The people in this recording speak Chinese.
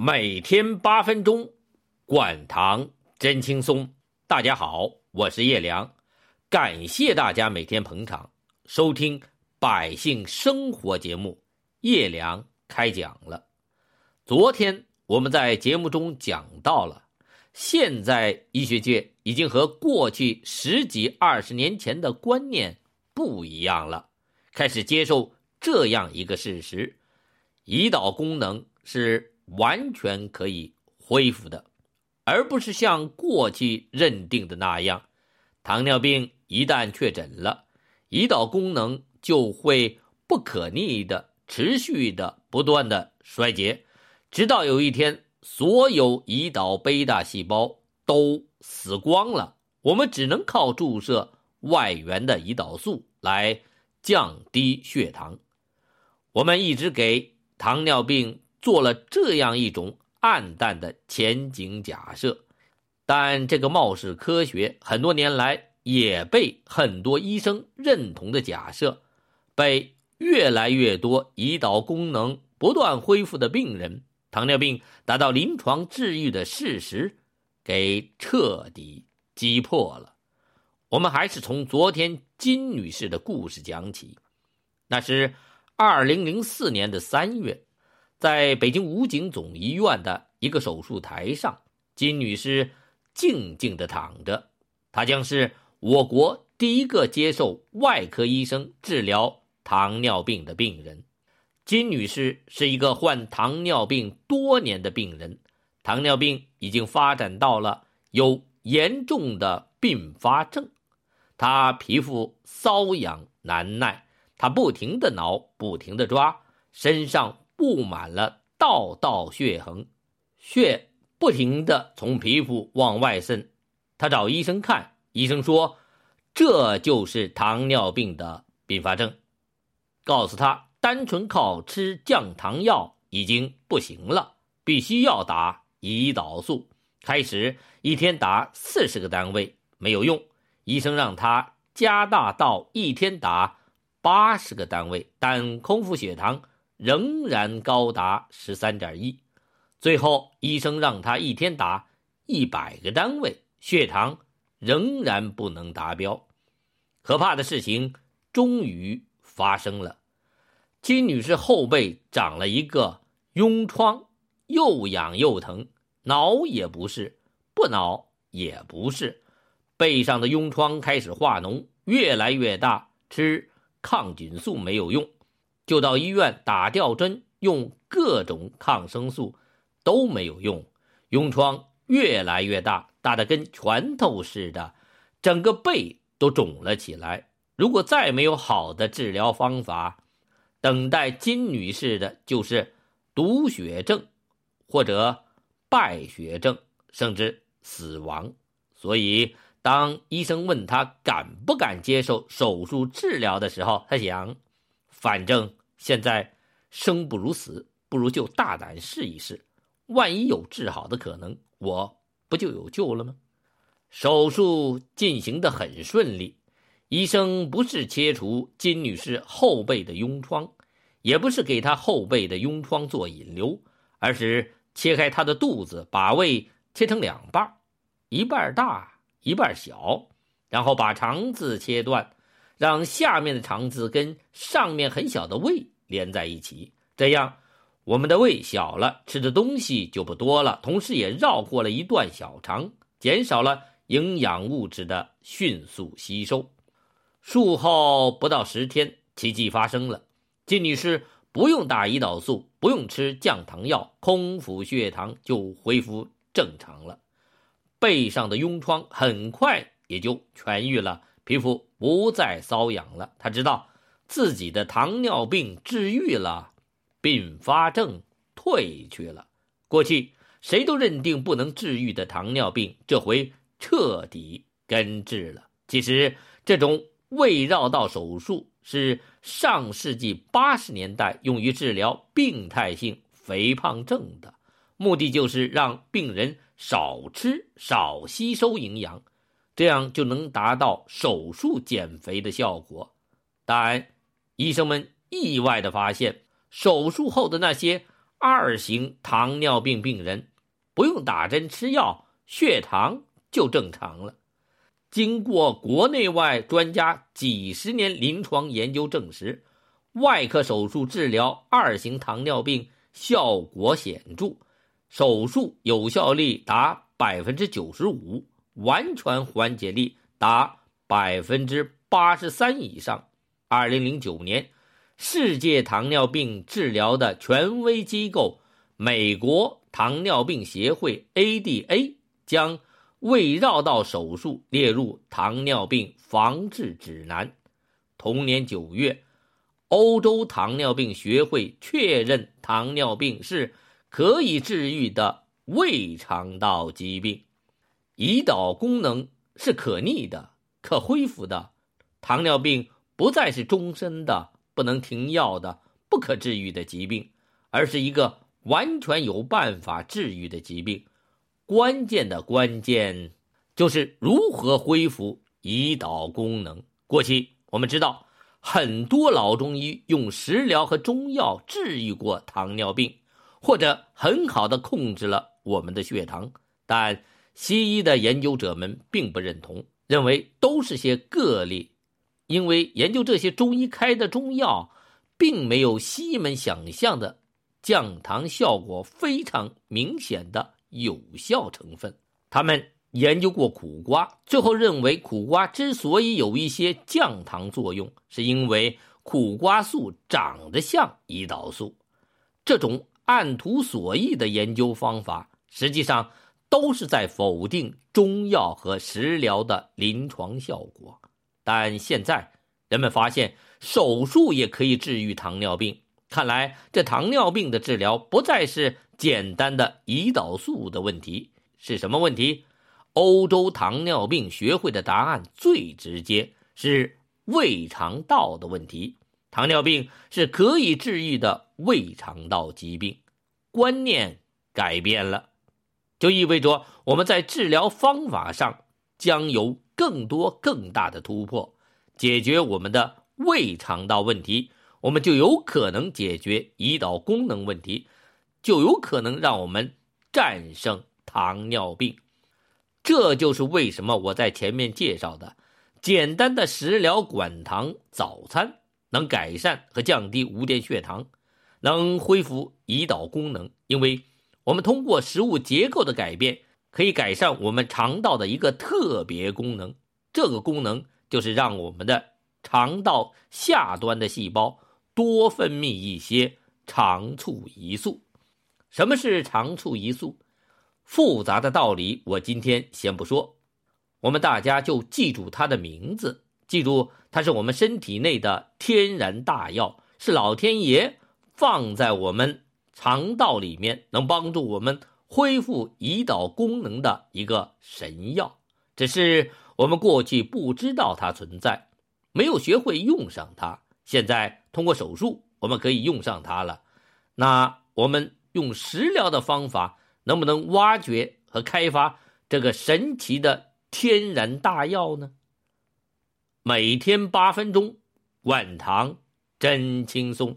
每天八分钟，管糖真轻松。大家好，我是叶良，感谢大家每天捧场收听百姓生活节目。叶良开讲了。昨天我们在节目中讲到了，现在医学界已经和过去十几二十年前的观念不一样了，开始接受这样一个事实：胰岛功能是。完全可以恢复的，而不是像过去认定的那样，糖尿病一旦确诊了，胰岛功能就会不可逆的、持续的、不断的衰竭，直到有一天，所有胰岛贝塔细胞都死光了，我们只能靠注射外源的胰岛素来降低血糖。我们一直给糖尿病。做了这样一种暗淡的前景假设，但这个貌似科学、很多年来也被很多医生认同的假设，被越来越多胰岛功能不断恢复的病人、糖尿病达到临床治愈的事实，给彻底击破了。我们还是从昨天金女士的故事讲起，那是二零零四年的三月。在北京武警总医院的一个手术台上，金女士静静地躺着。她将是我国第一个接受外科医生治疗糖尿病的病人。金女士是一个患糖尿病多年的病人，糖尿病已经发展到了有严重的并发症。她皮肤瘙痒难耐，她不停地挠，不停地抓，身上。布满了道道血痕，血不停的从皮肤往外渗。他找医生看，医生说这就是糖尿病的并发症，告诉他单纯靠吃降糖药已经不行了，必须要打胰岛素。开始一天打四十个单位没有用，医生让他加大到一天打八十个单位，但空腹血糖。仍然高达十三点一，最后医生让他一天打一百个单位，血糖仍然不能达标。可怕的事情终于发生了，金女士后背长了一个痈疮，又痒又疼，挠也不是，不挠也不是，背上的痈疮开始化脓，越来越大，吃抗菌素没有用。就到医院打吊针，用各种抗生素都没有用，痈疮越来越大，大的跟拳头似的，整个背都肿了起来。如果再没有好的治疗方法，等待金女士的就是毒血症，或者败血症，甚至死亡。所以，当医生问她敢不敢接受手术治疗的时候，她想，反正。现在生不如死，不如就大胆试一试，万一有治好的可能，我不就有救了吗？手术进行的很顺利，医生不是切除金女士后背的痈疮，也不是给她后背的痈疮做引流，而是切开她的肚子，把胃切成两半，一半大，一半小，然后把肠子切断。让下面的肠子跟上面很小的胃连在一起，这样我们的胃小了，吃的东西就不多了，同时也绕过了一段小肠，减少了营养物质的迅速吸收。术后不到十天，奇迹发生了，金女士不用打胰岛素，不用吃降糖药，空腹血糖就恢复正常了，背上的痈疮很快也就痊愈了。皮肤不再瘙痒了，他知道自己的糖尿病治愈了，并发症退去了。过去谁都认定不能治愈的糖尿病，这回彻底根治了。其实，这种胃绕道手术是上世纪八十年代用于治疗病态性肥胖症的，目的就是让病人少吃、少吸收营养。这样就能达到手术减肥的效果，但医生们意外的发现，手术后的那些二型糖尿病病人不用打针吃药，血糖就正常了。经过国内外专家几十年临床研究证实，外科手术治疗二型糖尿病效果显著，手术有效率达百分之九十五，完全缓解率达百分之八十三以上。二零零九年，世界糖尿病治疗的权威机构美国糖尿病协会 （ADA） 将。胃绕道手术列入糖尿病防治指南。同年九月，欧洲糖尿病学会确认糖尿病是可以治愈的胃肠道疾病，胰岛功能是可逆的、可恢复的。糖尿病不再是终身的、不能停药的、不可治愈的疾病，而是一个完全有办法治愈的疾病。关键的关键就是如何恢复胰岛功能。过去我们知道，很多老中医用食疗和中药治愈过糖尿病，或者很好的控制了我们的血糖。但西医的研究者们并不认同，认为都是些个例，因为研究这些中医开的中药，并没有西医们想象的降糖效果非常明显的。有效成分，他们研究过苦瓜，最后认为苦瓜之所以有一些降糖作用，是因为苦瓜素长得像胰岛素。这种按图索骥的研究方法，实际上都是在否定中药和食疗的临床效果。但现在人们发现，手术也可以治愈糖尿病。看来，这糖尿病的治疗不再是。简单的胰岛素的问题是什么问题？欧洲糖尿病学会的答案最直接，是胃肠道的问题。糖尿病是可以治愈的胃肠道疾病。观念改变了，就意味着我们在治疗方法上将有更多更大的突破。解决我们的胃肠道问题，我们就有可能解决胰岛功能问题。就有可能让我们战胜糖尿病，这就是为什么我在前面介绍的简单的食疗管糖早餐能改善和降低无电血糖，能恢复胰岛功能。因为我们通过食物结构的改变，可以改善我们肠道的一个特别功能。这个功能就是让我们的肠道下端的细胞多分泌一些肠促胰素。什么是肠促胰素？复杂的道理我今天先不说，我们大家就记住它的名字，记住它是我们身体内的天然大药，是老天爷放在我们肠道里面，能帮助我们恢复胰岛功能的一个神药。只是我们过去不知道它存在，没有学会用上它。现在通过手术，我们可以用上它了。那我们。用食疗的方法，能不能挖掘和开发这个神奇的天然大药呢？每天八分钟，灌糖真轻松。